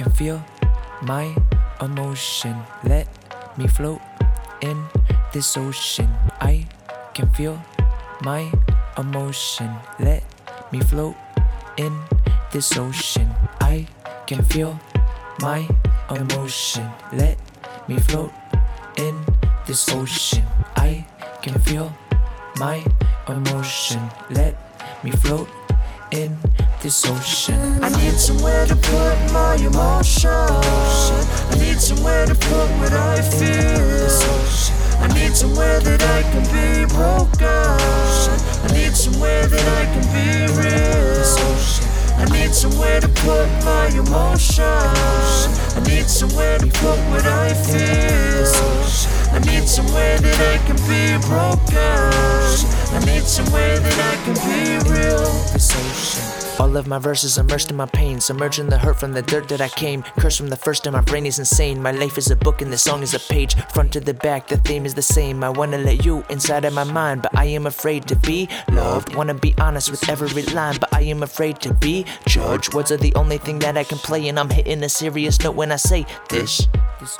can feel my emotion. Let me float in this ocean. I can feel my emotion. Let me float in this ocean. I can feel my emotion. Let me float in this ocean. I can feel my emotion. Let me float in this ocean. I need somewhere to put my emotion. I need somewhere to put what I feel. I need somewhere that I can be broken. I need somewhere that I can be real. I need somewhere to put my emotion. I need somewhere to put what I feel. I need somewhere that I can be broken. I need somewhere that I can be real. This. All of my verses immersed in my pain, submerging the hurt from the dirt that I came. Cursed from the first, and my brain is insane. My life is a book, and the song is a page. Front to the back, the theme is the same. I wanna let you inside of my mind, but I am afraid to be loved. Wanna be honest with every line, but I am afraid to be judged. Words are the only thing that I can play, and I'm hitting a serious note when I say this. This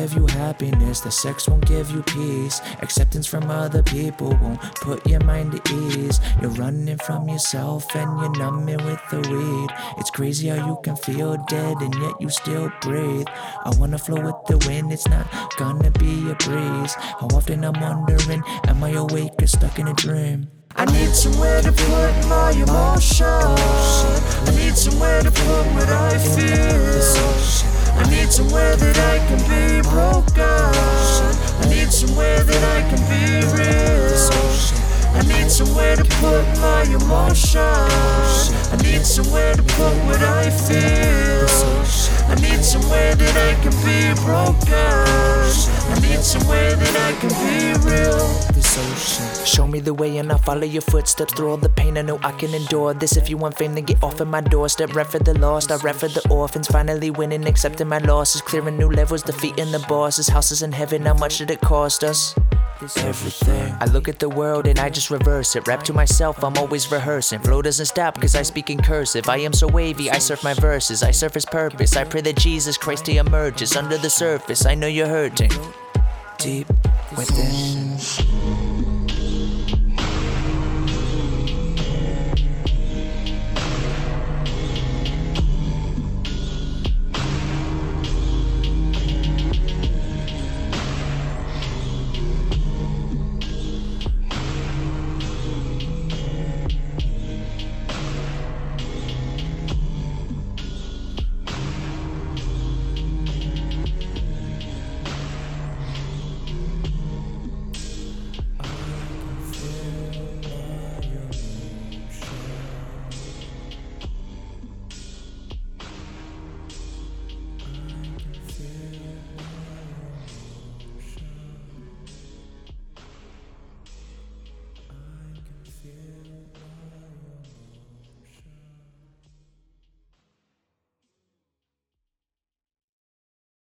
give you happiness, the sex won't give you peace. Acceptance from other people won't put your mind at ease. You're running from yourself and you're numbing with the weed. It's crazy how you can feel dead and yet you still breathe. I wanna flow with the wind, it's not gonna be a breeze. How often I'm wondering, am I awake or stuck in a dream? I need somewhere to put my emotion. I need somewhere to put what I feel. I need somewhere that I can be somewhere that I can be real. I need somewhere to put my emotion. I need somewhere to put what I feel. I need somewhere that I can be broken. I need somewhere that I can be real. Show me the way and I'll follow your footsteps through all the pain. I know I can endure this. If you want fame, then get off of my doorstep. Rap for the lost, I rap for the orphans. Finally winning, accepting my losses, clearing new levels, defeating the bosses. Houses in heaven, how much did it cost us? Everything. I look at the world and I just reverse it. Rap to myself, I'm always rehearsing. Flow doesn't stop because I speak in cursive. I am so wavy, I surf my verses. I surface purpose. I pray that Jesus Christ he emerges under the surface. I know you're hurting. Deep within.